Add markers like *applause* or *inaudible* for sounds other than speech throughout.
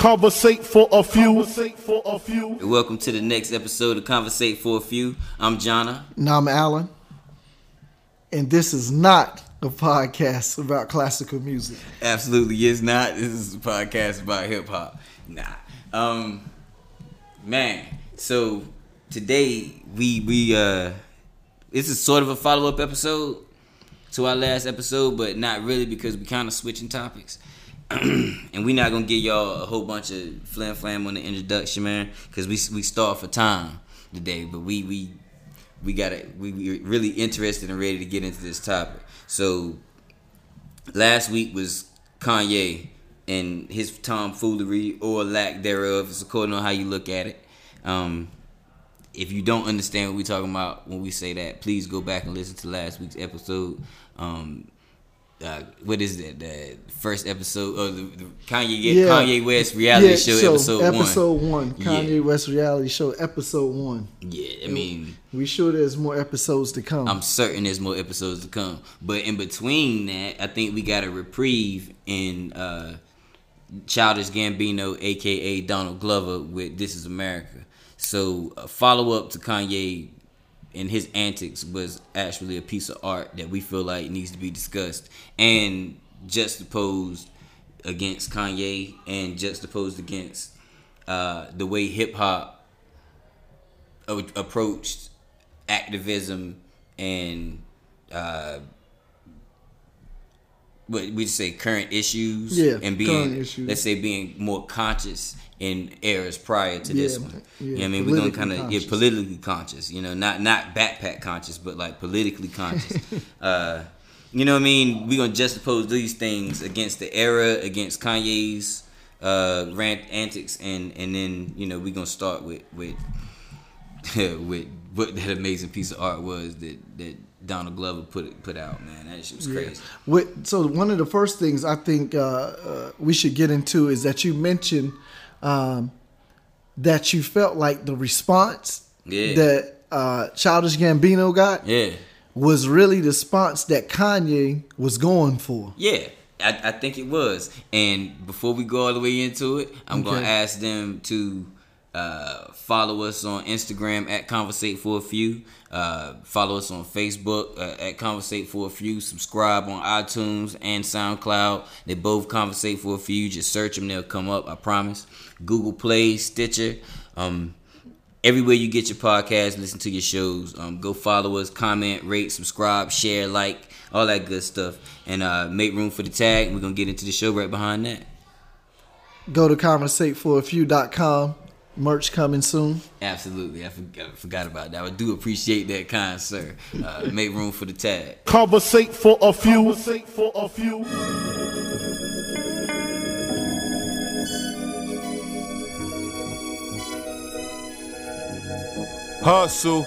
Conversate for a few. Conversate for a few. Welcome to the next episode of Conversate for a Few. I'm Jonna. And I'm Alan. And this is not a podcast about classical music. Absolutely is not. This is a podcast about hip hop. Nah. Um man, so today we we uh this is sort of a follow-up episode to our last episode, but not really because we kind of switching topics. *clears throat* and we not gonna give y'all a whole bunch of flim flam on the introduction, man, because we we start for time today. But we we we got it. We we really interested and ready to get into this topic. So last week was Kanye and his tomfoolery or lack thereof. It's according on how you look at it. Um, if you don't understand what we're talking about when we say that, please go back and listen to last week's episode. Um, uh, what is that? The first episode of the, the Kanye Yeah. Kanye West reality Yeah, show, so, episode, episode one. one. Kanye Yeah. West reality show, episode one. Yeah, I mean, We sure there's more episodes to come. I'm certain there's more episodes to come. But in between that, I think we got a reprieve in uh, Childish Gambino, aka Donald Glover, with "This Is America." So a follow up to Kanye and his antics was actually a piece of art that we feel like needs to be discussed and juxtaposed against Kanye and juxtaposed against uh, the way hip hop approached activism and uh, what we just say current issues Yeah, and being issues. let's say being more conscious in eras prior to this one. yeah, you know what I mean? We're gonna kind of yeah, conscious. politically conscious. You know, not not backpack conscious, but like politically conscious. *laughs* uh, you know what I mean? We're gonna juxtapose these things against the era, against Kanye's uh, rant antics, and and then you know we're gonna start with with *laughs* with what that amazing piece of art was that that Donald Glover put it, put out. Man, that shit was crazy. What, so one of the first things I think uh, uh, we should get into is that you mentioned um, that you felt like the response Yeah. that uh, Childish Gambino got Yeah, was really the response that Kanye was going for. yeah. I, I think it was. And before we go all the way into it, I'm gonna ask them to uh, follow us on Instagram at Conversate for a Few. Uh, follow us on Facebook uh, at Conversate for a Few. Subscribe on iTunes and SoundCloud. They both Conversate for a Few. Just search them; they'll come up. I promise. Google Play, Stitcher. Um, everywhere you get your podcast, listen to your shows. Um, go follow us, comment, rate, subscribe, share, like, all that good stuff, and uh, make room for the tag. We're gonna get into the show right behind that. Go to conversateforafew.com. Merch coming soon. Absolutely, I forgot, I forgot about that. I do appreciate that, kind sir. Uh, make room for the tag. Conversate for a few. Conversate for a few. Hustle.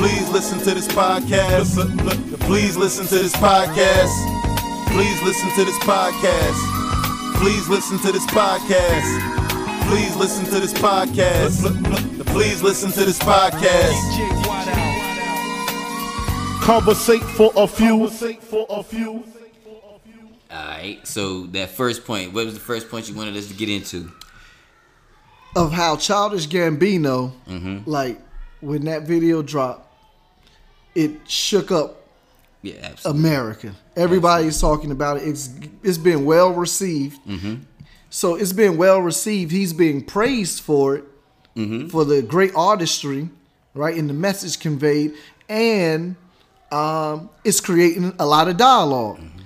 Please listen to this podcast. Please listen to this podcast. Please listen to this podcast. Please listen to this podcast. Please listen to this podcast. Please listen to this podcast. Conversate for a few. Conversate for a few. All right. So that first point. What was the first point you wanted us to get into? Of how Childish Gambino, Mm-hmm. like when that video dropped, it shook up Yeah, absolutely. America. Everybody's talking about it. It's it's been well received. Mm-hmm. So it's been well received. He's being praised for it, mm-hmm. for the great artistry, right, and the message conveyed, and um, it's creating a lot of dialog mm-hmm.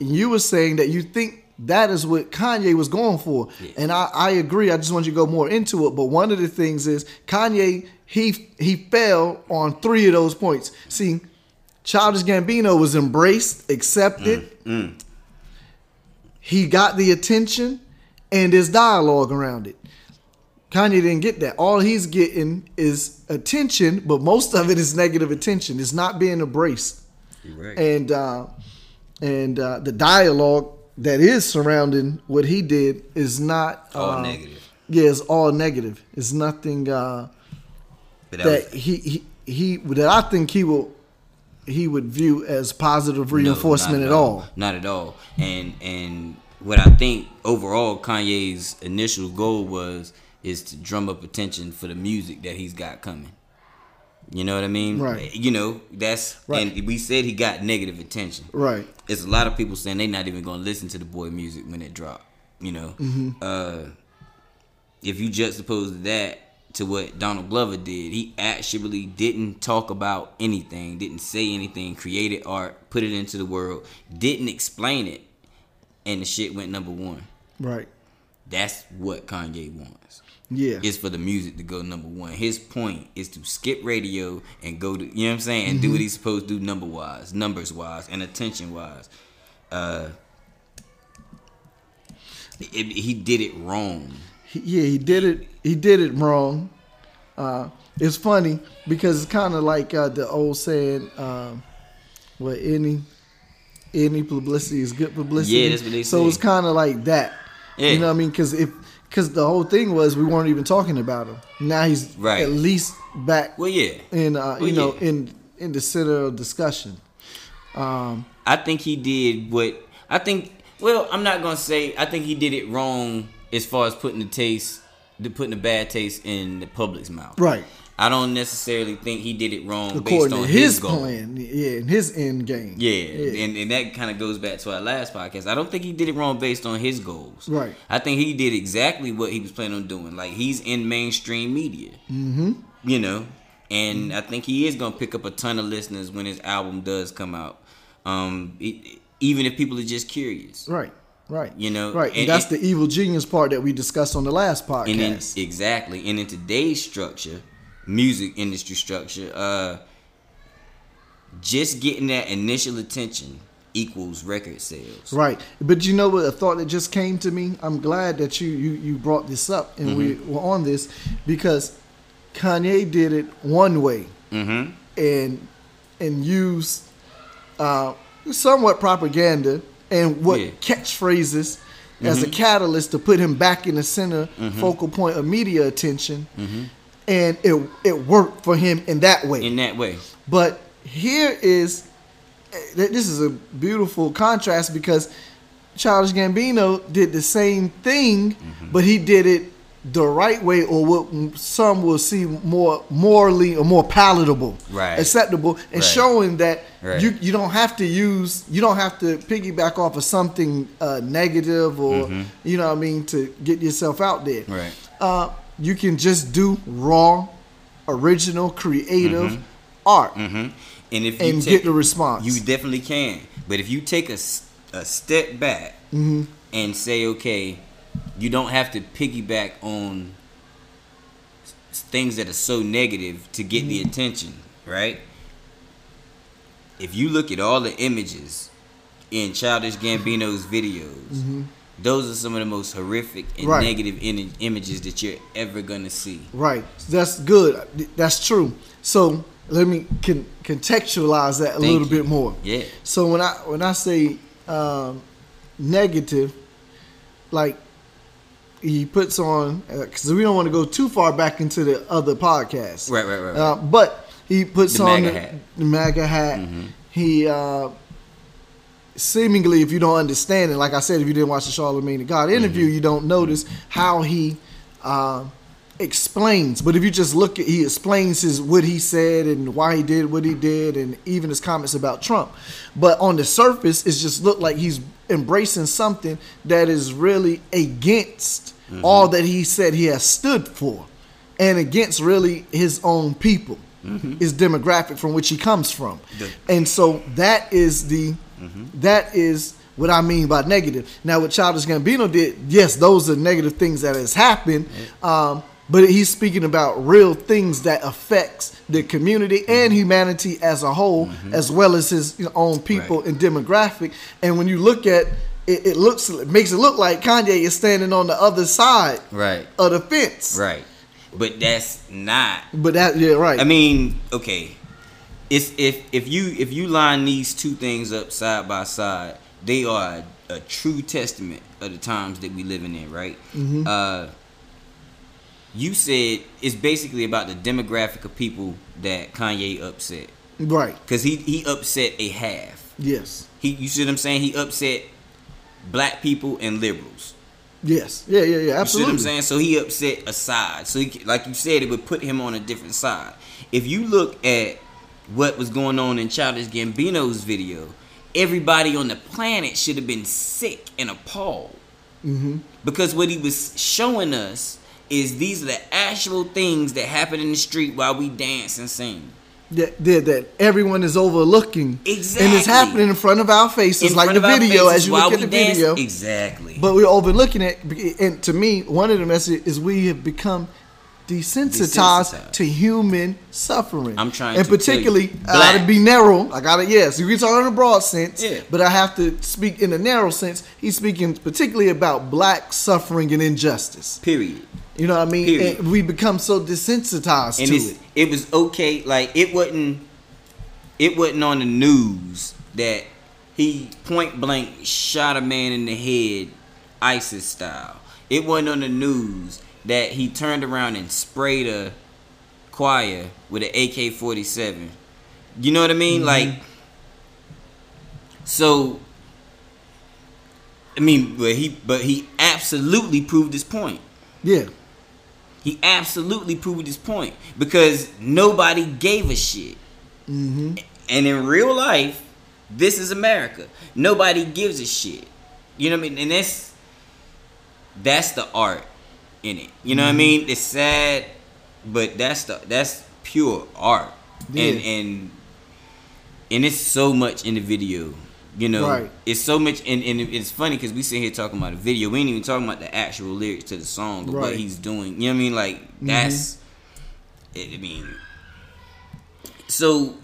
And you were saying that you think that is what Kanye was going for, and I, I agree. I just want you to go more into it. But one of the things is Kanye he he fell on three of those points. See, Childish Gambino was embraced, accepted. He got the attention and there's dialogue around it. Kanye didn't get that. All he's getting is attention, but most of it is negative attention. It's not being embraced. Right. And uh, and uh, the dialogue that is surrounding what he did is not All uh, negative. Yeah, it's all negative. It's nothing uh, But that, that was, he, he he that I think he will he would view as positive reinforcement not at all. Not at all. And and what I think overall Kanye's initial goal was is to drum up attention for the music that he's got coming. You know what I mean? Right. You know, that's Right. and we said he got negative attention. Right. It's a lot of people saying they're not even gonna listen to the boy music when it drop. You know, Mm-hmm. uh, if you juxtapose that to what Donald Glover did, he actually didn't talk about anything, didn't say anything, created art, put it into the world, didn't explain it, and the shit went number one. Right. That's what Kanye wants. Yeah. Is for the music to go number one. His point is to skip radio and go to you know what I'm saying and do what he's supposed to do number wise, numbers wise, and attention wise. Uh, it, he did it wrong. He- yeah, he did it. He did it wrong. Uh, it's funny because it's kind of like uh, the old saying, um, "What any any publicity is good publicity." Yeah, that's what they So say. it's kind of like that. Yeah. You know what I mean? Because if because the whole thing was we weren't even talking about him. Now he's Right. at least back Well, yeah. in uh, Well, you know yeah. in in the center of discussion. Um, I think he did what I think. Well, I'm not gonna say I think he did it wrong as far as putting the taste, the putting a bad taste in the public's mouth. Right. I don't necessarily think he did it wrong based on to his, goal. plan, yeah, and his end game. Yeah, And, and that kind of goes back to our last podcast. I don't think he did it wrong based on his goals. Right. I think he did exactly what he was planning on doing. Like he's in mainstream media. Mm-hmm. You know, and I think he is gonna pick up a ton of listeners when his album does come out. Um, it, even if people are just curious. Right, right. You know, right. And, and- that's and- the evil genius part that we discussed on the last podcast. And in, exactly. And in today's structure, music industry structure, uh, just getting that initial attention equals record sales. right. But you know what? A thought that just came to me. I'm glad that you you, you brought this up and we Mm-hmm. were on this because Kanye did it one way Mm-hmm. and and used uh, somewhat propaganda and what Yeah. catchphrases as a mm-hmm. catalyst to put him back in the center mm-hmm. focal point of media attention. Mm-hmm. And it it worked for him in that way. In that way. But here is this is a beautiful contrast because Childish Gambino did the same thing, Mm-hmm. but he did it the right way, or what some will see more morally or more palatable, Right. acceptable, and Right. showing that Right. you you don't have to use you don't have to piggyback off of something uh, negative or you know what I mean to get yourself out there. Mm-hmm. Right. Uh, you can just do raw, original, creative art Mm-hmm. And if you and take, get the response. You definitely can. But if you take a, a step back Mm-hmm. and say, okay, you don't have to piggyback on things that are so negative to get Mm-hmm. the attention, right? If you look at all the images in Childish Gambino's videos, those are some of the most horrific and Mm-hmm. Right. negative in- images that you're ever gonna see. Right. That's good. That's true. So let me con- contextualize that a Thank little you. bit more. Yeah. So when I when I say um, negative, like he puts on because we don't want to go too far back into the other podcast. Right, right, right, right. Uh, but he puts The on MAGA the, the MAGA hat. He uh, seemingly, if you don't understand it, like I said, if you didn't watch the Charlemagne the God interview, you don't notice how he uh, explains. But if you just look at, he explains his what he said and why he did what he did, and even his comments about Trump. But on the surface, it just looked like he's embracing something that is really against all that he said he has stood for, and against really his own people, his demographic from which he comes from, The- and so that is the Mm-hmm. that is what I mean by negative. Now, what Childish Gambino did, yes, those are negative things that has happened. Um, but he's speaking about real things that affects the community and humanity as a whole, as well as his own people Mm-hmm. Right. and demographic. And when you look at it, it looks it makes it look like Kanye is standing on the other side Right. of the fence. Right. But that's not. But that yeah right. I mean, okay. It's if if you if you line these two things up side by side, they are a, a true testament of the times that we living in, right? Uh, you said it's basically about the demographic of people that Kanye upset, right. because he he upset a half. Yes. He, you see what I'm saying? He upset black people and liberals. Yes. Yeah. Yeah. Yeah. Absolutely. You see what I'm saying? So he upset a side. So he, like you said, it would put him on a different side. If you look at what was going on in Childish Gambino's video, everybody on the planet should have been sick and appalled. Mm-hmm. Because what he was showing us is these are the actual things that happen in the street while we dance and sing. That, that that everyone is overlooking. Exactly. And it's happening in front of our faces, In like the video as you look at the dance- video. Exactly. But we're overlooking it, and to me, one of the messages is we have become desensitized, Desensitized. to human suffering. I'm trying and to tell particularly, I gotta be narrow. I gotta yes, you can talk in a broad sense, Yeah. but I have to speak in a narrow sense. He's speaking particularly about black suffering and injustice. Period. You know what I mean? Period. And we become so desensitized and to it. it was okay. Like it wasn't, it wasn't on the news that he point blank shot a man in the head, ISIS style. It wasn't on the news that he turned around and sprayed a choir with an AK forty seven. You know what I mean? Mm-hmm. Like, so. I mean, but he, but he absolutely proved his point. Yeah. He absolutely proved his point because nobody gave a shit. Mm-hmm. And in real life, this is America. Nobody gives a shit. You know what I mean? And that's that's the art in it. You know what I Mm-hmm. mean? It's sad, but that's the that's pure art. Yeah. And and and it's so much in the video. You know, Right. it's so much, and, and it's funny because we sit here talking about the video. We ain't even talking about the actual lyrics to the song what Right. Mm-hmm. he's doing. You know what I mean? Like that's, I mean, so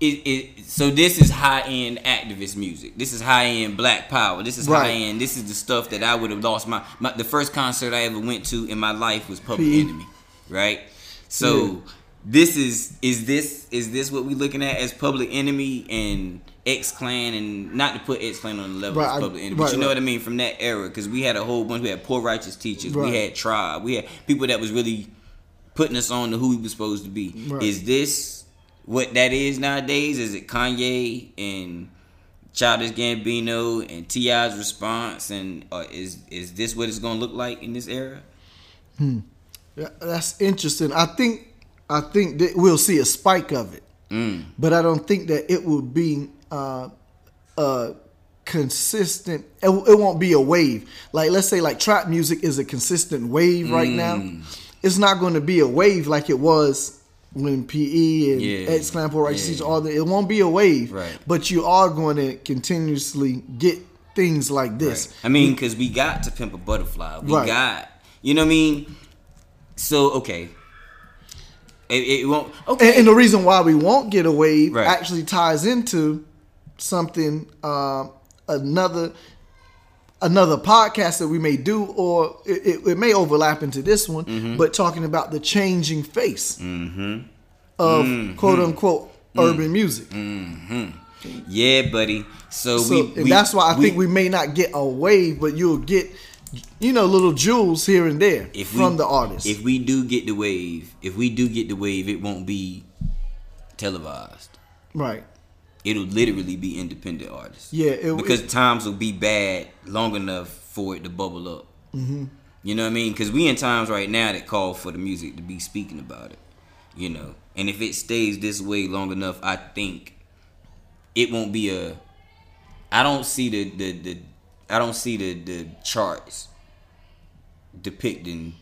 it, it so this is high end activist music. This is high end Black Power. This is Right. high end. This is the stuff that I would have lost my, my the first concert I ever went to in my life was Public P. Enemy, right? So Yeah. this is is this is this what we looking at as Public Enemy and X Clan and not to put X Clan on the level Right, of Public Enemy, right, but you know right. what I mean from that era because we had a whole bunch. We had poor righteous teachers. We had tribe. We had people that was really putting us on to who we was supposed to be. Is this what that is nowadays? Is it Kanye and Childish Gambino and T.I.'s response, and uh, is is this what it's gonna look like in this era? Yeah, That's interesting. I think I think that we'll see a spike of it, Mm. but I don't think that it will be uh, uh, consistent. It, it won't be a wave. Like let's say like trap music is a consistent wave right now. Mm. It's not going to be a wave like it was when PE and Yeah. X Clan Poor Yeah. All that. It won't be a wave, Right. But you are going to continuously get things like this. I mean, because we got to pimp a butterfly. We Right. got, you know what I mean. So okay, it, it won't. Okay, And, and the reason why we won't get a wave Right. actually ties into something um, another another podcast that we may do, or it, it, it may overlap into this one. Mm-hmm. But talking about the changing face of Mm-hmm. quote unquote urban music. yeah, buddy. So, So, we, and we- that's why I think we may not get a wave, but you'll get you know little jewels here and there from we, the artist. If we do get the wave, if we do get the wave, it won't be televised. right. It'll literally be independent artists. Yeah, it- because it- times will be bad long enough for it to bubble up. Mm-hmm. You know what I mean? Because we in times right now that call for the music to be speaking about it. You know, and if it stays this way long enough, I think it won't be a. I don't see the the, the I don't see the the charts depicting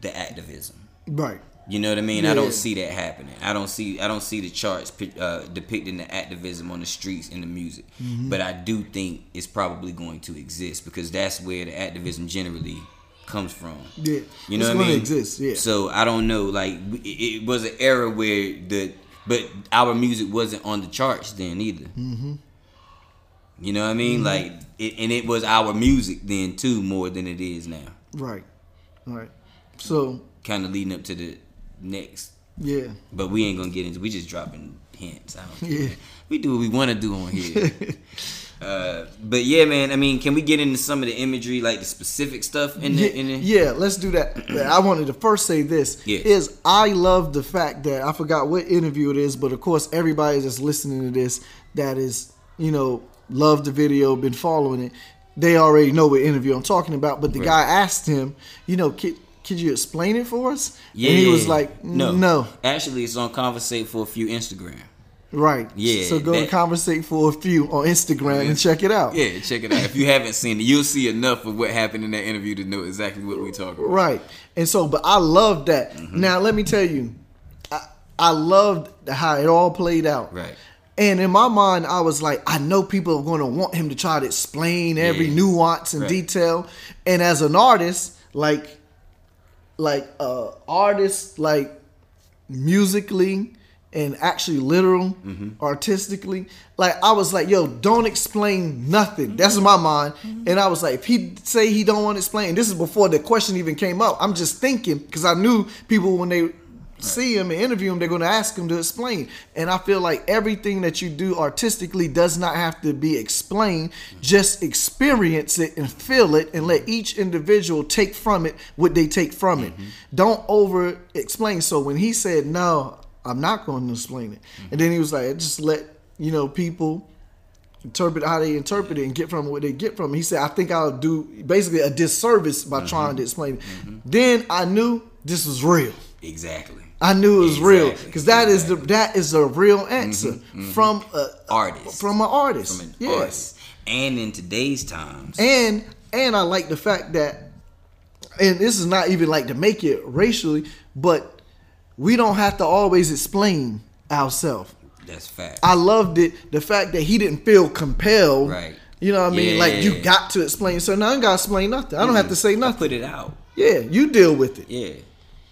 the activism. Right. You know what I mean? I don't see that happening. I don't see I don't see the charts uh, depicting the activism on the streets in the music. Mm-hmm. But I do think it's probably going to exist because that's where the activism generally comes from. Yeah. You know It's what I mean? exist, yeah. So I don't know. Like it, it was an era where the but our music wasn't on the charts then either. Mm-hmm. You know what I mean? Like, it, and it was our music then too, more than it is now. Right. Right. So Kind of leading up to the next, yeah. but we ain't gonna get into. We just dropping hints. I don't Yeah. we do what we want to do on here. *laughs* uh, but yeah, man. I mean, can we get into some of the imagery, like the specific stuff in the? Yeah, In the yeah, let's do that. *clears throat* I wanted to first say this Yeah. is I love the fact that I forgot what interview it is, but of course everybody that's listening to this that is you know loved the video, been following it, they already know what interview I'm talking about. But the Right. guy asked him, you know, could, could you explain it for us? Yeah, and he was like, no, no, Actually, it's on Conversate for a few Instagram. right, Yeah, So go that- to conversate for a few on Instagram and check it out. Yeah, check it out. If you haven't seen it, you'll see enough of what happened in that interview to know exactly what we talking about. Right. And so, but I love that. Mm-hmm. Now, let me tell you, I, I loved how it all played out. Right. And in my mind, I was like, I know people are going to want him to try to explain every Yeah. nuance and Right. detail. And as an artist, like, like uh artist, like musically and actually literal, Mm-hmm. artistically, like I was like, yo, don't explain nothing. That's in my mind. And I was like, if he say he don't want to explain, this is before the question even came up. I'm just thinking because I knew people when they see him and interview him, they're going to ask him to explain. And I feel like everything that you do artistically does not have to be explained. Just experience it and feel it, and let each individual take from it what they take from it. Mm-hmm. Don't over explain. So when he said no, I'm not going to explain it, mm-hmm. and then he was like, just let you know people interpret how they interpret it and get from what they get from it. He said, I think I'll do basically a disservice by mm-hmm. trying to explain it. Then I knew this was real. Exactly. I knew it was real Exactly, because that is the that is a real mm-hmm, answer mm-hmm. from a Artist. from an artist. From an yes, artist. And in today's times, and and I like the fact that, and this is not even like to make it racially, but we don't have to always explain ourselves. that's fact. I loved it. The fact that he didn't feel compelled. Right. You know what I mean? Like you got to explain. So now I ain't gotta explain nothing. I don't have to say I nothing. put it out. Yeah, you deal with it. Yeah.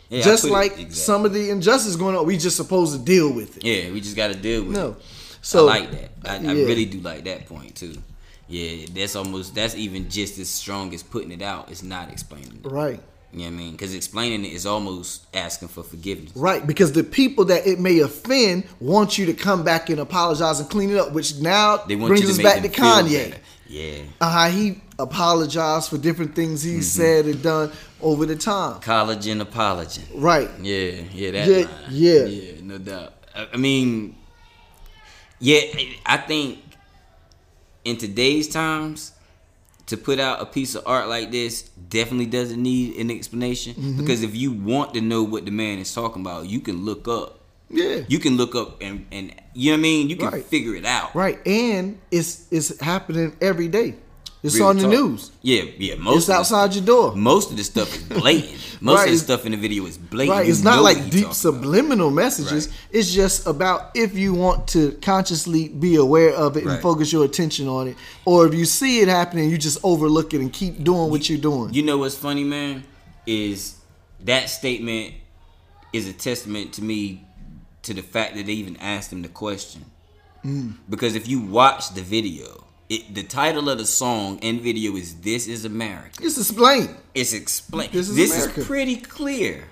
Yeah just like exactly. some of the injustice going on, we just supposed to deal with it. Yeah, we just got to deal with No. it. So I like that. I, I really do like that point too. Yeah, that's almost that's even just as strong as putting it out. It's not explaining it. Right. You know what I mean? Because explaining it is almost asking for forgiveness. Right, because the people that it may offend want you to come back and apologize and clean it up, which now They want brings us back to Kanye. Yeah, Uh, how he apologized for different things he said and done over the time. collagen apology. Right. Yeah, yeah, that Yeah, line. yeah. yeah, no doubt. I, mean, yeah, I think in today's times, to put out a piece of art like this definitely doesn't need an explanation Mm-hmm. because if you want to know what the man is talking about, you can look up. Yeah. You can look up and and you know what I mean. You can Right. figure it out. Right, and it's it's happening every day. It's on the talk. news. Yeah, yeah. Most It's outside stuff- your door. Most of the stuff is *laughs* blatant. Most Right, of the stuff in the video is blatant. Right, You it's not like deep talking about. subliminal messages. Right. It's just about if you want to consciously be aware of it and focus your attention on it, or if you see it happening, you just overlook it and keep doing what you're doing. You know what's funny, man? Is that statement is a testament to me to the fact that they even asked him the question. Mm. Because if you watch the video, it, the title of the song and video is "This Is America." It's explained. It's explained. This This, is is, pretty clear.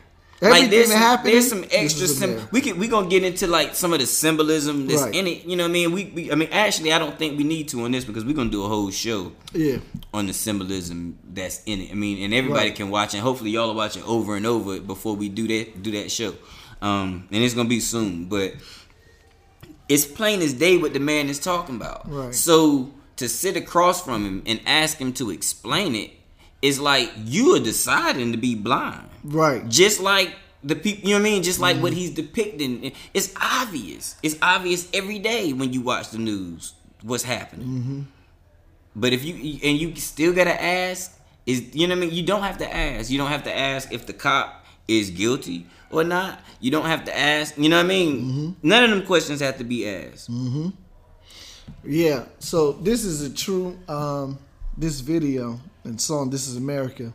Everything there's that some, there's some extra. is Sim- we can we gonna get into like some of the symbolism that's Right. in it. You know what I mean? We, we I mean actually I don't think we need to on this because we're gonna do a whole show Yeah, on the symbolism that's in it. I mean, and everybody Right. can watch, and hopefully y'all are watching over and over before we do that do that show. Um, and it's gonna be soon, but it's plain as day what the man is talking about. Right. So to sit across from him and ask him to explain it is like you are deciding to be blind. right. Just like the people, you know what I mean? Just like what Mm-hmm. he's depicting. It's obvious. It's obvious every day when you watch the news what's happening. Mm-hmm. But if you and you still gotta ask, is you know what I mean? You don't have to ask. You don't have to ask if the cop is guilty or not. You don't have to ask. You know what I mean? Mm-hmm. None of them questions have to be asked. Yeah. So this is a true um this video and song This is America.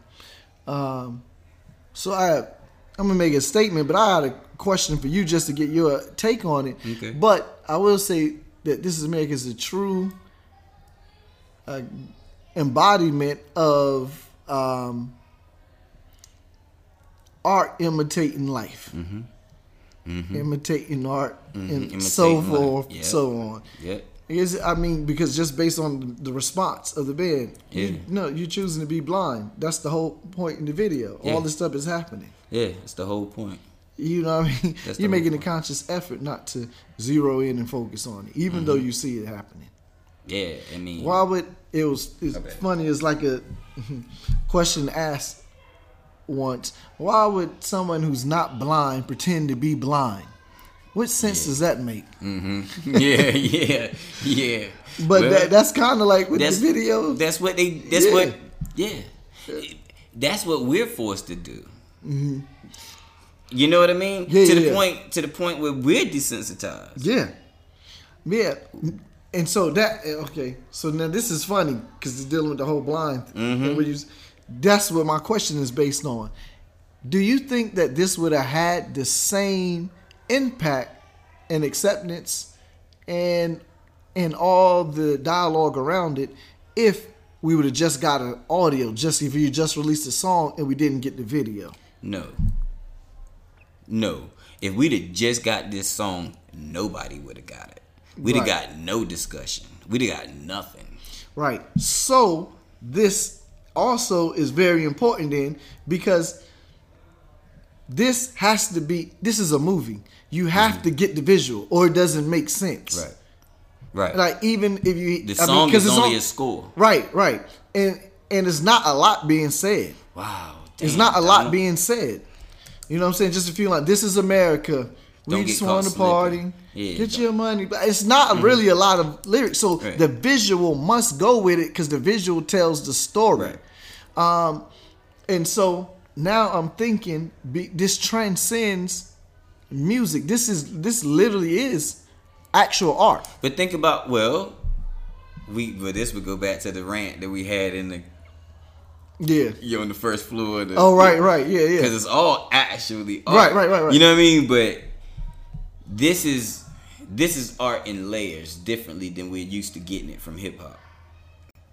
Um so I I'm gonna make a statement, but I had a question for you just to get your take on it. Okay. But I will say that This is America is a true a embodiment of um, art imitating life, imitating art, and so Mm-hmm. Imitating life, forth, yeah. so on. Yeah. Is I mean because just based on the response of the band, Yeah. you, no, you're choosing to be blind. That's the whole point in the video. Yeah. All this stuff is happening. Yeah, it's the whole point. You know what I mean? That's You're making a conscious effort not to zero in and focus on it, even though Mm-hmm. you see it happening. Yeah, I mean, Why would it was it's Okay. funny? It's like a *laughs* question asked once. Why would someone who's not blind pretend to be blind? What sense does that make? *laughs* yeah, yeah, yeah. But Well, that, that's kind of like with the that's video. That's what they. That's Yeah. what. Yeah. That's what we're forced to do. You know what I mean? Mm-hmm. Yeah, to yeah, the yeah. point. To the point where we're desensitized. Yeah, yeah. And so that okay. So now this is funny because it's dealing with the whole blind. Mm-hmm. You- That's what my question is based on. Do you think that this would have had the same impact and acceptance and and all the dialogue around it if we would have just got an audio, just if you just released a song and we didn't get the video? No. No. If we'd have just got this song, nobody would have got it. We'd have Right. got no discussion. We'd have got nothing. Right. So this also is very important then because this has to be this is a movie. You have to get the visual or it doesn't make sense. Mm-hmm. Right. Right. Like even if you the I mean, is it's only on- a score. Right, right. And and it's not a lot being said. Wow. It's not a lot being said. You know what I'm saying? Just a few like this is America. We Don't just want to party. Yeah, get don't- your money. But it's not really a lot of lyrics. So Right. the visual must go with it because the visual tells the story. Right. Um, and so now I'm thinking be, this transcends music. This is this literally is actual art. But think about well, we but this would go back to the rant that we had in the Yeah. you on the first floor. The, Oh right, right. Yeah, yeah. because it's all actually art. Right, right, right, right. You know what I mean? But this is this is art in layers differently than we're used to getting it from hip hop.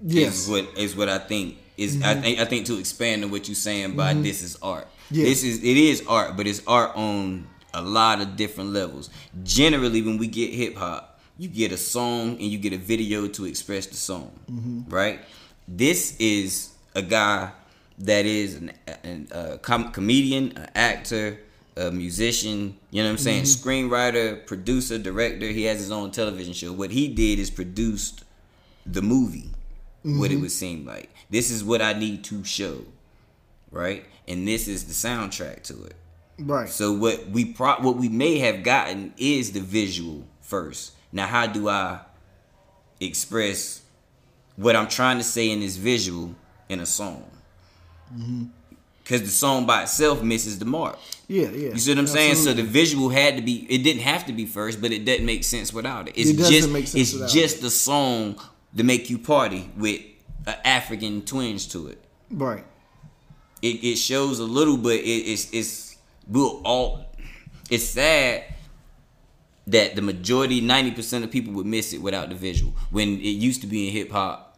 Yes. is what is what I think is I mm-hmm. think I think to expand on what you're saying by mm-hmm. this is art. Yeah. This is it is art, but it's art on a lot of different levels. Generally, when we get hip hop, you get a song and you get a video to express the song, mm-hmm. right? This is a guy that is an, an, a com- comedian, an actor, a musician. You know what I'm saying? Mm-hmm. Screenwriter, producer, director. He has his own television show. What he did is produced the movie what it mm-hmm. would seem like. This is what I need to show, right? And this is the soundtrack to it. Right. So what we pro- what we may have gotten is the visual first. Now, how do I express what I'm trying to say in this visual in a song? Mm-hmm. Because the song by itself misses the mark. yeah, yeah. You see what I'm saying? So the visual had to be. It didn't have to be first, but it doesn't make sense without it. It's It doesn't just. make sense it's just a song to make you party with an African twinge to it. right. It, it shows a little, but it, it's it's we'll all. It's sad that the majority, ninety percent of people would miss it without the visual. When it used to be in hip hop,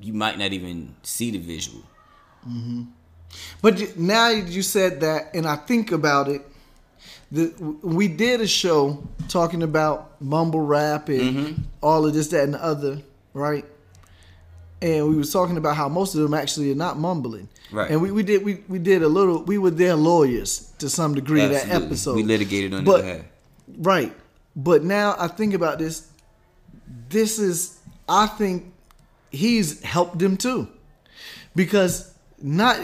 you might not even see the visual. But now you said that, and I think about it. The, we did a show talking about mumble rap and Mm-hmm. all of this, that, and the other, right? And we was talking about how most of them actually are not mumbling, Right. And we, we did we, we did a little. We were their lawyers to some degree that episode. We litigated on but, their behalf. Right. But now I think about this. This is, I think, he's helped them too, because not,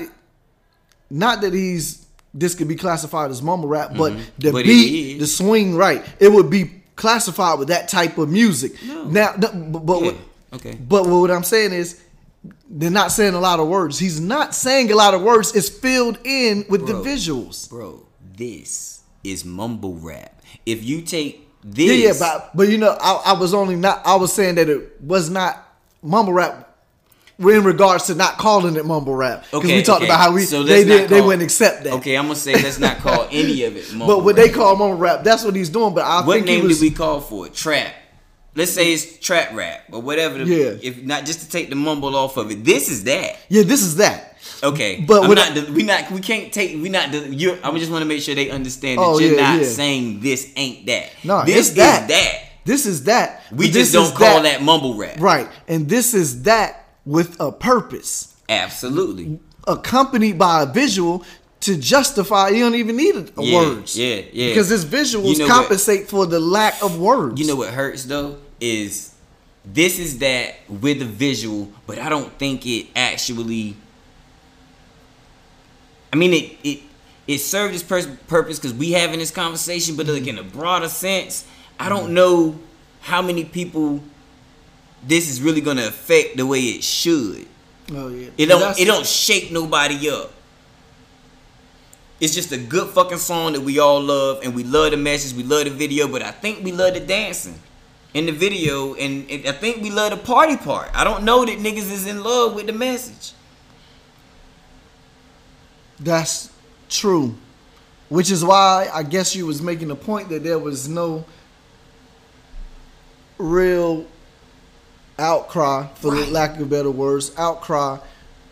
not that he's this could be classified as mumble rap, but the Mm-hmm. But beat, the swing, right? It would be classified with that type of music. No. Now, but but, Yeah, what, okay. but what I'm saying is. They're not saying a lot of words. He's not saying a lot of words. It's filled in with Bro. the visuals. Bro, this is mumble rap. If you take this, yeah, but but you know, I, I was only not. I was saying that it was not mumble rap. In regards to not calling it mumble rap, because okay, we talked okay. about how we So they did they wouldn't accept that. Okay, I'm gonna say let's not call any of it *laughs* mumble but what rap. they call mumble rap, that's what he's doing. But I what think name was did we call for it? Trap. Let's say it's trap rap or whatever. The, Yeah. If not just to take the mumble off of it. This is that. Yeah, this is that. Okay, But I'm what not. I- we not. We can't take. We not. You. I just want to make sure they understand that Oh, you're yeah, not yeah. saying this ain't that. No, this it's that. is that. This is that. We just don't is call that. mumble rap. right. And this is that with a purpose, Absolutely. accompanied by a visual to justify. You don't even need a, Yeah, words. yeah, yeah. Because his visuals You know what? compensate for the lack of words. You know what hurts though is this is that with a visual, but I don't think it actually. I mean it it it served its purpose because we having this conversation, but like in a broader sense, I don't mm-hmm. know how many people this is really gonna affect the way it should. Oh yeah. It don't it don't shake nobody up. It's just a good fucking song that we all love, and we love the message, we love the video, but I think we love the dancing in the video, and, and I think we love the party part. I don't know that niggas is in love with the message. That's true. Which is why I guess you was making the point that there was no real outcry, for Right. lack of better words, outcry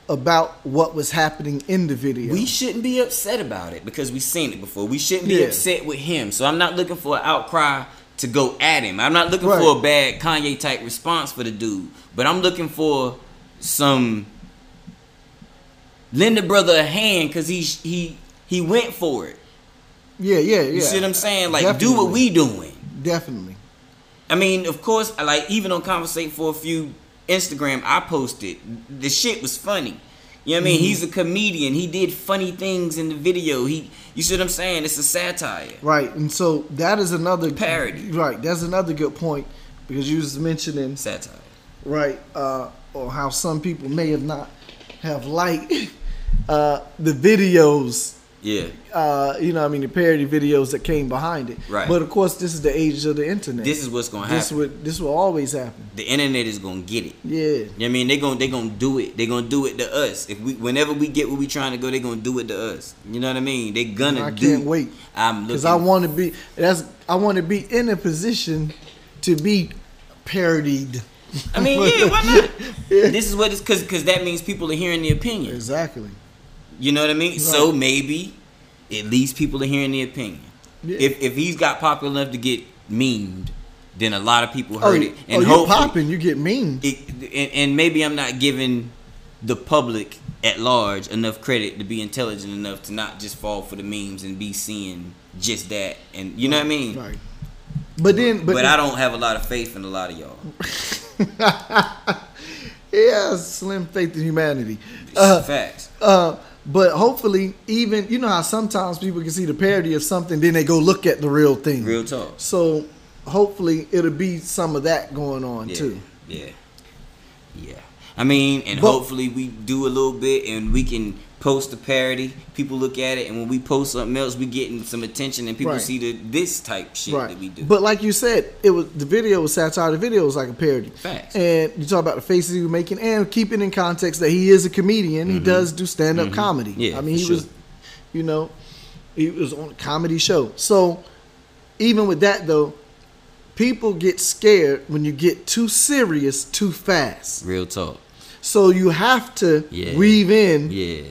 about what was happening in the video. We shouldn't be upset about it because we've seen it before. We shouldn't be Yeah. upset with him. So I'm not looking for an outcry to go at him. I'm not looking Right. for a bad Kanye type response for the dude, but I'm looking for some lend a brother a hand because he he he went for it. yeah, yeah, yeah. You see what I'm saying? Like do what we doing. Definitely. I mean, of course, I like even on Conversate for a few Instagram, I posted the shit was funny. You know what I mean? Mm-hmm. He's a comedian. He did funny things in the video. He, you see what I'm saying? It's a satire. Right. And so that is another Parody. Right. That's another good point because you was mentioning Satire. right uh, or how some people may have not have liked *laughs* uh, the videos Yeah. uh, you know I mean the parody videos that came behind it Right. but of course this is the age of the internet This is what's gonna happen. this happen. would this will always happen the internet is gonna get it. yeah You know what I mean? They gonna they gonna do it. They gonna do it to us. If we whenever we get where we trying to go, they gonna do it to us. You know what I mean? They gonna I do. can't wait I'm looking. because I want to be that's I want to be in a position to be parodied I mean, yeah, why not? *laughs* This is what it's because because that means people are hearing the opinion. exactly You know what I mean? So maybe at least people are hearing the opinion. Yeah. If if he's got popular enough to get memed, then a lot of people oh, heard you- it, oh and you hopefully, popping you get mean it, and, and maybe I'm not giving the public at large enough credit to be intelligent enough to not just fall for the memes and be seeing just that, and you know what I mean. right but then but, But I don't have a lot of faith in a lot of y'all. *laughs* yeah slim faith in humanity uh, Facts. Uh, but hopefully, even you know how sometimes people can see the parody of something, then they go look at the real thing. Real talk. So hopefully, it'll be some of that going on Yeah. too. Yeah. Yeah. I mean, and But- hopefully we do a little bit and we can post a parody. People look at it, and when we post something else, we getting some attention, and people Right. see the this type shit that we do. But like you said, it was the video was satire. The video was like a parody. Facts. And you talk about the faces he was making, and keeping in context that he is a comedian. He does do stand up comedy. Mm-hmm. Yeah, I mean, he sure. was, you know, he was on a comedy show. So even with that though, people get scared when you get too serious too fast. Real talk. So you have to Yeah. weave in Yeah.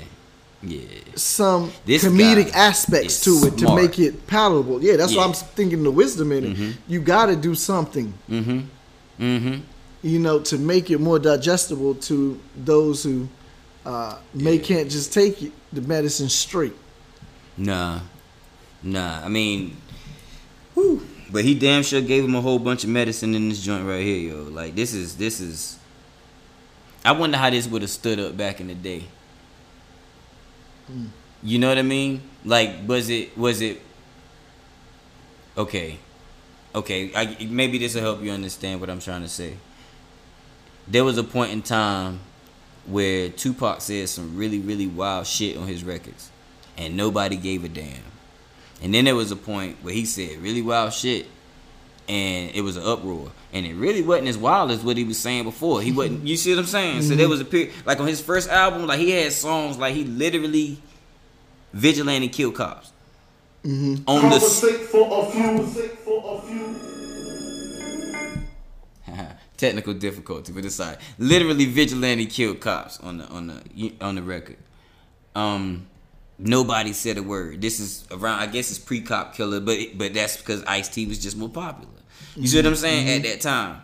Yeah. some This comedic aspects to it to make it palatable. Yeah, that's why I'm thinking the wisdom in it. You got to do something, Mm-hmm. Mm-hmm. you know, to make it more digestible to those who uh, may Yeah. can't just take it, the medicine straight. Nah. Nah. I mean, whew. but he damn sure gave him a whole bunch of medicine in this joint right here, yo. Like this is this is. I wonder how this would have stood up back in the day. You know what I mean? Like, was it was it? Okay, okay. I, maybe this will help you understand what I'm trying to say. There was a point in time where Tupac said some really really wild shit on his records, and nobody gave a damn. And then there was a point where he said really wild shit, and it was an uproar. And it really wasn't as wild as what he was saying before. He wasn't. *laughs* You see what I'm saying? So there was a period, like on his first album, like he had songs like he literally vigilante killed cops on the. for a few. For a few. *laughs* technical difficulty, but it's like literally vigilante killed cops on the on the on the record. Um, nobody said a word. This is around. I guess it's pre cop killer, but but that's because Ice T was just more popular. You see what I'm saying? At that time,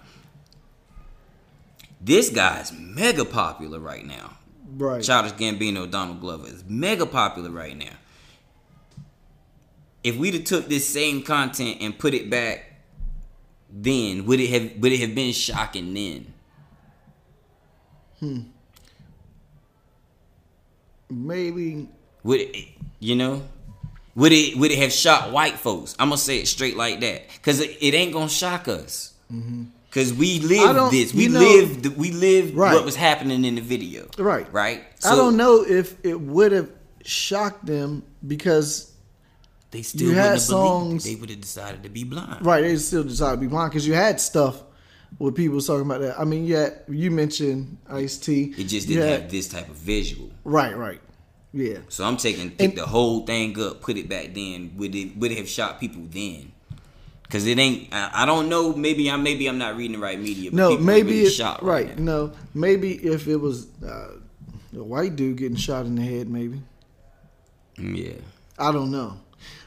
this guy's mega popular right now. Right. Childish Gambino, Donald Glover is mega popular right now. If we'd have took this same content and put it back then, would it have would it have been shocking then? Hmm. Maybe. Would it, you know? Would it would it have shocked white folks? I'm gonna say it straight like that, cause it, it ain't gonna shock us. Mm-hmm. Cause we lived don't- this. We know- lived. We lived Right. what was happening in the video. Right. Right. I don't know if it would have shocked them because They still You had believed songs- They would have decided to be blind. right they still decided to be blind because you had stuff with people talking about that. I mean, yeah, you mentioned Ice T. It just didn't had- have this type of visual. Right. Right. Yeah. So I'm taking pick the whole thing up, put it back then. Would it would it have shot people then? Cause it ain't. I, I don't know. Maybe I'm. Maybe I'm not reading the right media. But No, people maybe really it, shocked right. now. No, maybe if it was uh, a white dude getting shot in the head, maybe Mm, Yeah. I don't know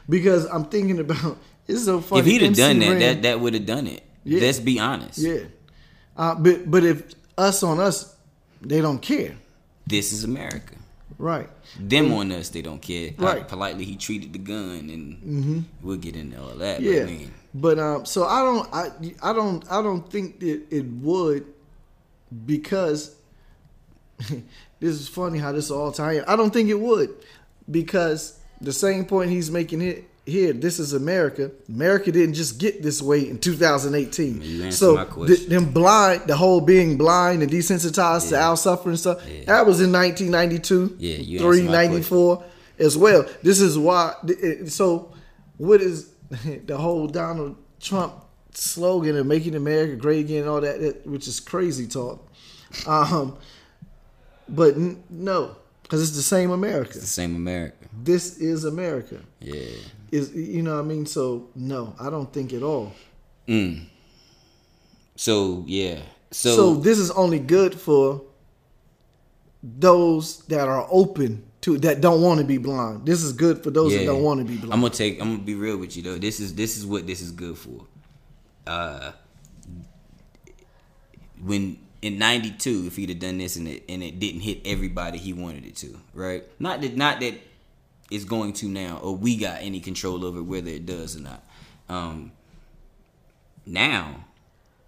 because I'm thinking about *laughs* it's so funny. if he'd have MC done that, Ren- that that would have done it. Yeah. Let's be honest. yeah, uh, but but if us on us, they don't care, This is America. Right? Them on us, they don't care. Right. Mm-hmm. politely he treated the gun, and we'll get into all that. But, Yeah, I mean, but um, so I don't, I, I don't, I don't think that it would because *laughs* this is funny how this all tie in. I don't think it would because the same point he's making it here. This is America. America didn't just get this way in 2018. You so the, them blind, the whole being blind and desensitized to our suffering stuff. Yeah. That was in 1992. Yeah, you three answered my 94 as well. This is why. So, what is *laughs* the whole Donald Trump slogan of "Making America Great Again" and all that, that which is crazy talk. Um, but n- no, because it's the same America. the same America. This is America. Yeah. Is you know what I mean? So no, I don't think at all. Mm. So yeah. So, So, this is only good for those that are open to that don't want to be blind. This is good for those that don't want to be blind. I'm gonna take. I'm gonna be real with you though. This is this is what this is good for. Uh, when in '92, if he'd have done this and it and it didn't hit everybody he wanted it to, right? Not that not that it's going to now, or we got any control over whether it does or not. Um, now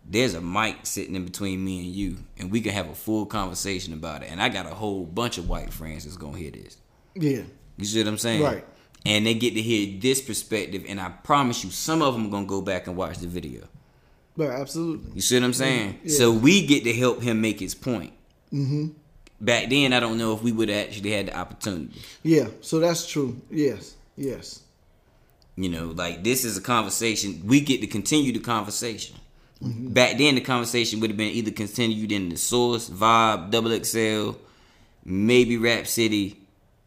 there's a mic sitting in between me and you, and we can have a full conversation about it. And I got a whole bunch of white friends that's gonna hear this. yeah, You see what I'm saying? Right. And they get to hear this perspective, and I promise you, some of them are gonna go back and watch the video. but absolutely. You see what I'm saying? Yeah. So we get to help him make his point. Mm-hmm. Back then, I don't know if we would have actually had the opportunity. Yeah, so that's true. Yes, yes. You know, like this is a conversation. We get to continue the conversation. Mm-hmm. Back then, the conversation would have been either continued in the source, vibe, double XL, maybe Rap City,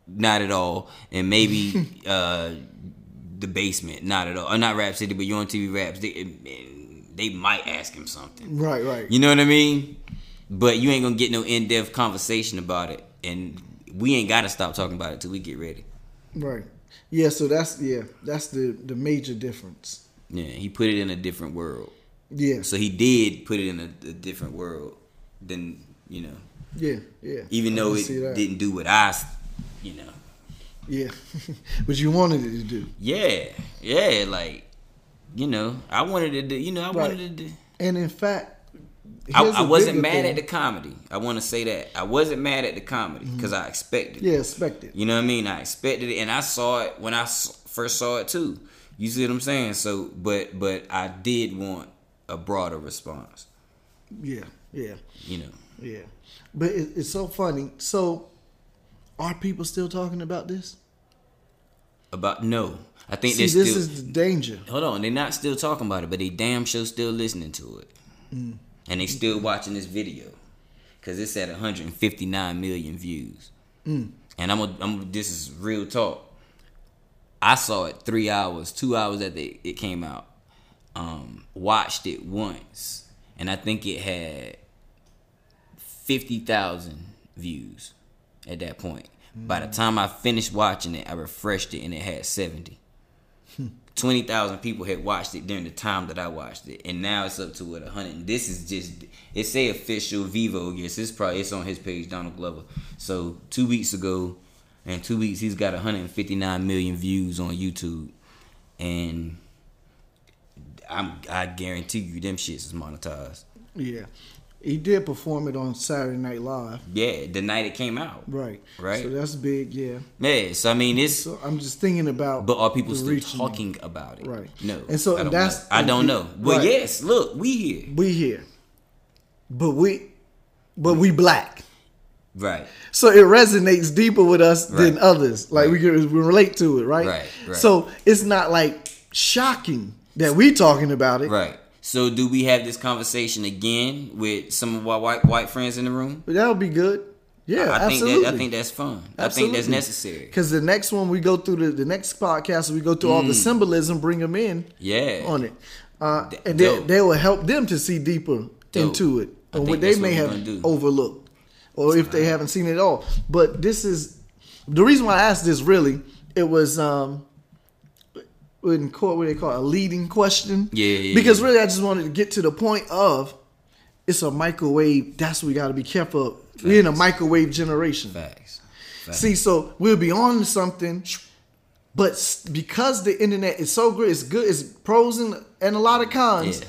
not at all, and maybe *laughs* uh the basement, not at all, or not Rap City, but you on TV raps. They, they might ask him something. Right, right. You know what I mean? But you ain't gonna get no in depth conversation about it, and we ain't gotta stop talking about it till we get ready. Right. Yeah, so that's yeah, that's the the major difference. Yeah, he put it in a different world. Yeah. So he did put it in a, a different world than you know, Yeah, yeah. even though it didn't do what I, you know. Yeah. *laughs* but you wanted it to do. Yeah, yeah, like you know, I wanted it to. You know, I wanted to do. And in fact, I, I wasn't mad thing. at the comedy. I want to say that I wasn't mad at the comedy because I expected. Yeah, expected. You know what I mean? I expected it, and I saw it when I first saw it too. You see what I'm saying? So, but but I did want a broader response. Yeah, yeah, You know, yeah. But it, it's so funny. So, are people still talking about this? about no. I think See, this still. is the danger. hold on, they're not still talking about it, but they damn sure still listening to it, Mm. And they still watching this video because it's at 159 million views. Mm. And I'm, a, I'm. This is real talk. I saw it three hours, two hours that they, it came out. Um, watched it once, and I think it had fifty thousand views at that point. By the time I finished watching it, I refreshed it and it had seventy. Twenty thousand people had watched it during the time that I watched it, and now it's up to what hundred. This is just it say official Vevo. Yes, it's probably it's on his page, Donald Glover. So two weeks ago, and two weeks he's got 159 million views on YouTube, and I'm I guarantee you them shits is monetized. Yeah. He did perform it on Saturday Night Live. Yeah, the night it came out. Right. Right. So that's big, yeah. Yeah, so I mean it's. So I'm just thinking about But are people still talking about it? Right. No. And so I don't that's- know. I don't know. But Right. yes, look, we here. We here. But we but we black. Right. So it resonates deeper with us than others. Like we can we relate to it, right? Right, right. So it's not like shocking that we talking about it. Right. So do we have this conversation again with some of our white white friends in the room? That would be good. Yeah, I think absolutely. that I think that's fun. I think that's necessary. Because the next one we go through the, the next podcast, we go through all the symbolism, bring them in Mm. Yeah. on it, uh, Th- and they, they will help them to see deeper Dope. into it, I or what they may what have do. overlooked, or if they haven't seen it at all. But this is the reason why I asked this. Really, it was um, in court what they call it, a leading question. Yeah, yeah, Because yeah. really, I just wanted to get to the point of it's a microwave. That's what we got to be careful. of. We're in a microwave generation. Facts. Facts. See, so we'll be on something, but because the internet is so great, it's good, it's pros and, and a lot of cons. Yeah.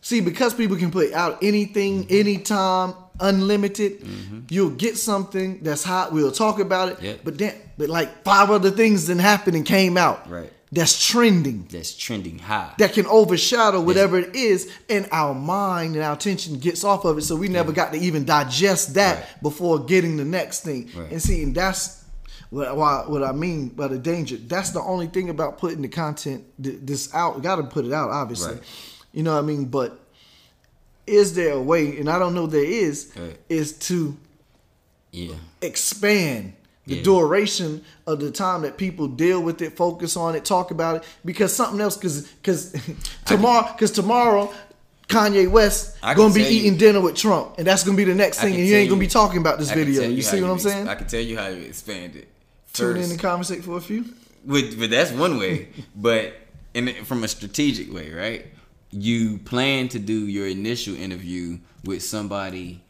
See, because people can put out anything, mm-hmm. anytime, unlimited, mm-hmm. you'll get something that's hot. We'll talk about it. Yeah. But then, but like five other things then happened and came out. Right. That's trending. that's trending high. That can overshadow whatever it is, and our mind and our attention gets off of it. So we never got to even digest that Right. before getting the next thing. Right. And see, and that's what, what I mean by the danger. That's the only thing about putting the content th- this out. Got to put it out, obviously. Right. You know what I mean? But is there a way? And I don't know there is. Is to yeah. expand the Yeah. duration of the time that people deal with it, focus on it, talk about it, because something else, because because *laughs* tomorrow, because tomorrow. Kanye West gonna be tell you- eating dinner with Trump, and that's gonna be the next thing, and you ain't gonna you- be talking about this video. tell You, see what I'm ex- saying? I can tell you how you expand it. Tune in First- and conversate for a few. But, but that's one way. *laughs* but in from a strategic way, right? You plan to do your initial interview with somebody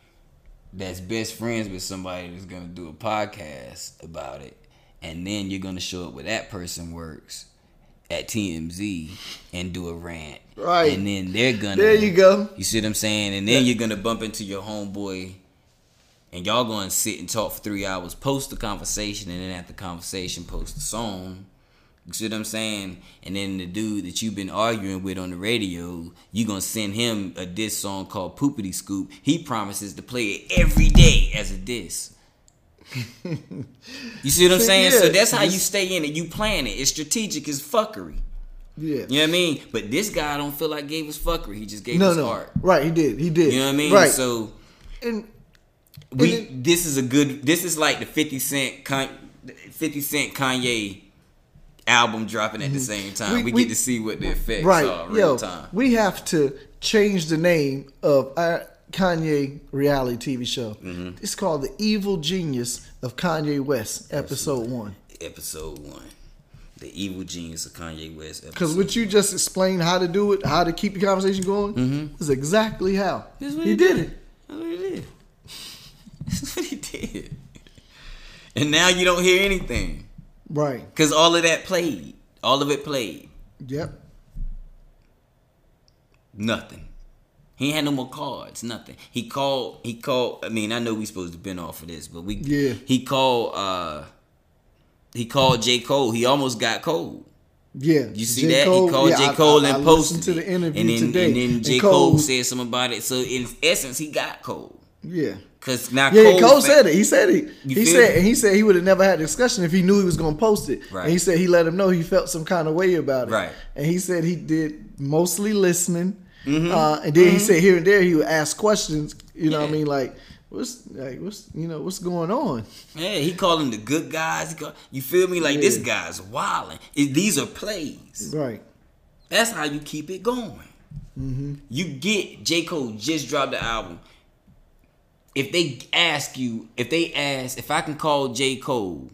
that's best friends with somebody that's gonna do a podcast about it, and then you're gonna show up where that person works at TMZ and do a rant. Right. And then they're gonna There you go. You see what I'm saying? And then you're gonna bump into your homeboy and y'all gonna sit and talk for three hours, post the conversation, and then after the conversation, post the song. You see what I'm saying? And then the dude that you've been arguing with on the radio, you're gonna send him a diss song called Poopity Scoop. He promises to play it every day as a diss. *laughs* you see what I'm saying? yeah, so that's how you stay in it. You plan it. It's strategic as fuckery. Yeah. You know what I mean? But this guy I don't feel like gave us fuckery. He just gave No, us no. art. Right, he did. He did. You know what I mean? Right. So and we And this is a good this is like the 50 cent 50 cent Kanye album dropping at the same time. Mm-hmm. We- We, we- get to see what the effects right, are real yo, time. we have to change the name of our Kanye reality TV show. Mm-hmm. It's called The Evil Genius of Kanye West, episode one. Episode 1. The evil genius of Kanye West. Because what you just explained how to do it, how to keep the conversation going, is exactly how Mm-hmm. He he did did. it. That's what he did. *laughs* That's what he did. And now you don't hear anything Right. cuz all of that played. All of it played. Yep. Nothing. He had no more cards. Nothing. He called. He called. I mean, I know we supposed to been off of this, but we. Yeah. He called. uh He called J Cole. He almost got cold. Yeah. You see J. that? Cole- he called yeah, J I- Cole I- I and listened posted to the interview and then, today. And then and J Cole, said something about it. So in essence, he got cold. Yeah. Cause now Yeah, Cole, Cole, said it. He said it. He said, he said he would have never had a discussion if he knew he was going to post it. Right. And he said he let him know he felt some kind of way about it. Right. And he said he did mostly listening, Mm-hmm. uh, and then he said here and there he would ask questions. You know what I mean? Like what's like what's you know what's going on? Yeah, he called them the good guys. Call, you feel me? Like this guy's wilding. It, these are plays. Right. That's how you keep it going. You get J. Cole just dropped the album. If they ask you, if they ask, if I can call J. Cole,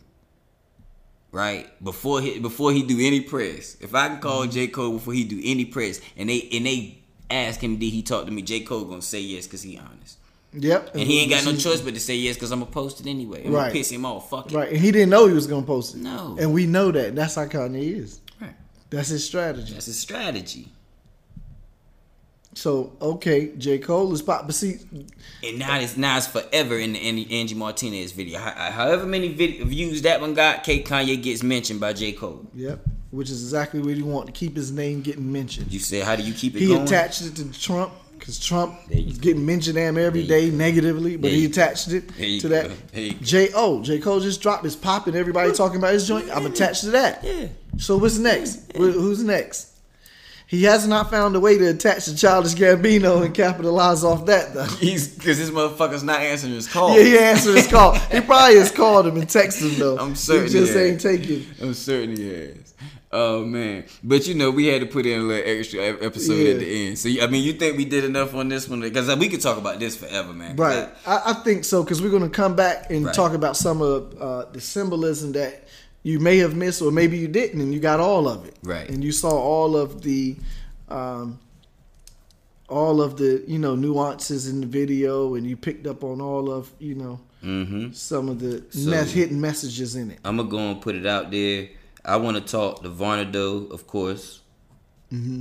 right before he before he do any press, if I can call mm-hmm. J. Cole before he do any press, and they and they ask him did he talk to me, J. Cole gonna say yes because he honest, Yep. and he ain't got no choice but to say yes because I'm gonna post it anyway. I'm Right. gonna piss him off. Fuck it. Right, and he didn't know he was gonna post it. No. and we know that. That's how Kanye is. Right. That's his strategy. That's his strategy. So okay, J Cole is pop, but see, And now it's now it's forever in the Angie Martinez video. Uh, however many vid- views that one got, K Kanye gets mentioned by J Cole. yep, which is exactly what he want to keep his name getting mentioned. You said, how do you keep it He going? attached it to Trump because Trump is getting mentioned damn every There negatively, but he attached it to that. There you go. J O J Cole just dropped his popping. Everybody talking about his joint. I'm attached to that. Yeah. So what's next? Wh- Who's next? He has not found a way to attach the Childish Gambino and capitalize off that though. *laughs* He's because this motherfucker's not answering his call. Yeah, he answered his call. He probably has called him and texted him though. I'm certain he just he ain't taking. I'm certain he has. Oh man, but you know we had to put in a little extra episode Yeah. at the end. So I mean, you think we did enough on this one? Because we could talk about this forever, man. Right. I, I think so because we're going to come back and Right. talk about some of uh, the symbolism that you may have missed or maybe you didn't and you got all of it. Right. And you saw all of the um, all of the, you know, nuances in the video and you picked up on all of, you know, Mm-hmm. some of the So- me- hidden messages in it. I'm gonna go and put it out there. I want to talk to Varnado, of course, Mm-hmm.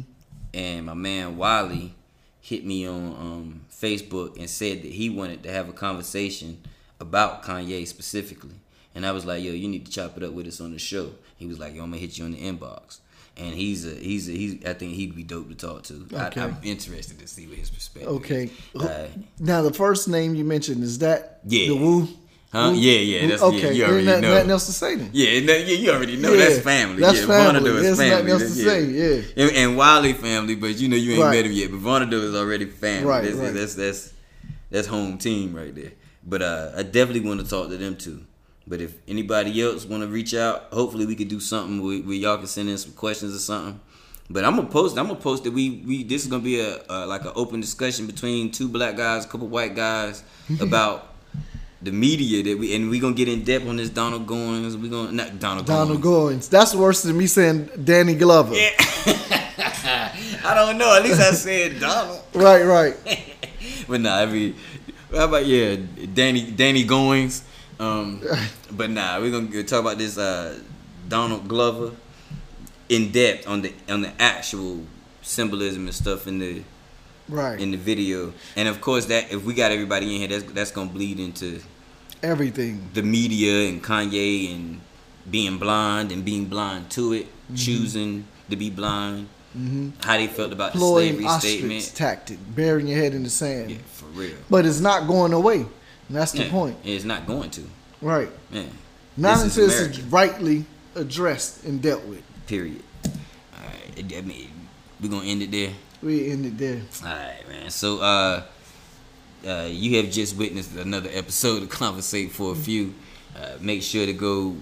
and my man Wiley hit me on um, Facebook and said that he wanted to have a conversation about Kanye specifically, and I was like, "Yo, you need to chop it up with us on the show." He was like, "Yo, I'm gonna hit you on the inbox." And he's a he's a he's I think he'd be dope to talk to. Okay. I, I'm interested to see what his perspective. Okay. Is. Uh, Now the first name you mentioned is that Yeah. the Wu. Huh? Yeah, yeah, that's- yeah, okay. you already Ain't know. nothing else to say then. Yeah, no, yeah, you already know Yeah, that's family. that's yeah, family. Vonado is nothing family. else to say, yeah. and, and Wiley family, but you know you ain't Right. met him yet. But Vonado is already family. Right, that's, right. that's that's that's home team right there. But uh, I definitely want to talk to them too. But if anybody else want to reach out, hopefully we could do something where, where y'all can send in some questions or something. But I'm gonna post. I'm gonna post that we we this is gonna be a, a like an open discussion between two black guys, a couple white guys *laughs* about the media that we and we gonna get in depth on this Donald Goines. We gonna not Donald Donald Goines. Goines. That's worse than me saying Danny Glover. Yeah. *laughs* I don't know. At least I said Donald. *laughs* Right, right. But nah, I mean, how about yeah, Danny Danny Goings. Um, but nah, we're gonna talk about this uh, Donald Glover in depth on the on the actual symbolism and stuff in the Right. in the video. And of course, that if we got everybody in here, that's that's gonna bleed into Everything. the media and Kanye and being blind and being blind to it, Mm-hmm. choosing to be blind. How they felt about the slavery statement. tactic, burying your head in the sand. Yeah, for real. But it's not going away. And that's the Yeah, point. It's not going to. Right. Man. Not until it's rightly addressed and dealt with. Period. Alright, I mean, we gonna end it there. We end it there. Alright, man. So, uh, uh, you have just witnessed another episode of *laughs* Conversate for a Few. Uh, make sure to go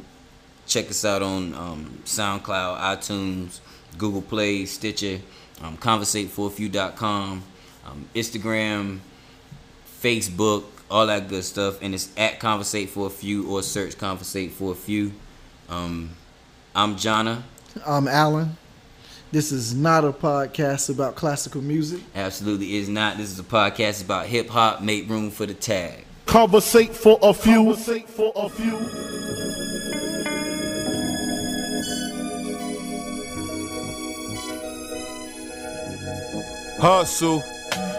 check us out on um, SoundCloud, iTunes, Google Play, Stitcher, um, conversateforafew.com, um, Instagram, Facebook, all that good stuff. And it's at Conversate for a Few or search Conversate for a Few. Um, I'm Jonna. I'm Alan. This is not a podcast about classical music. Absolutely is not. This is a podcast about hip hop. Make room for the tag. Conversate for a few. Conversate for a few. Hustle.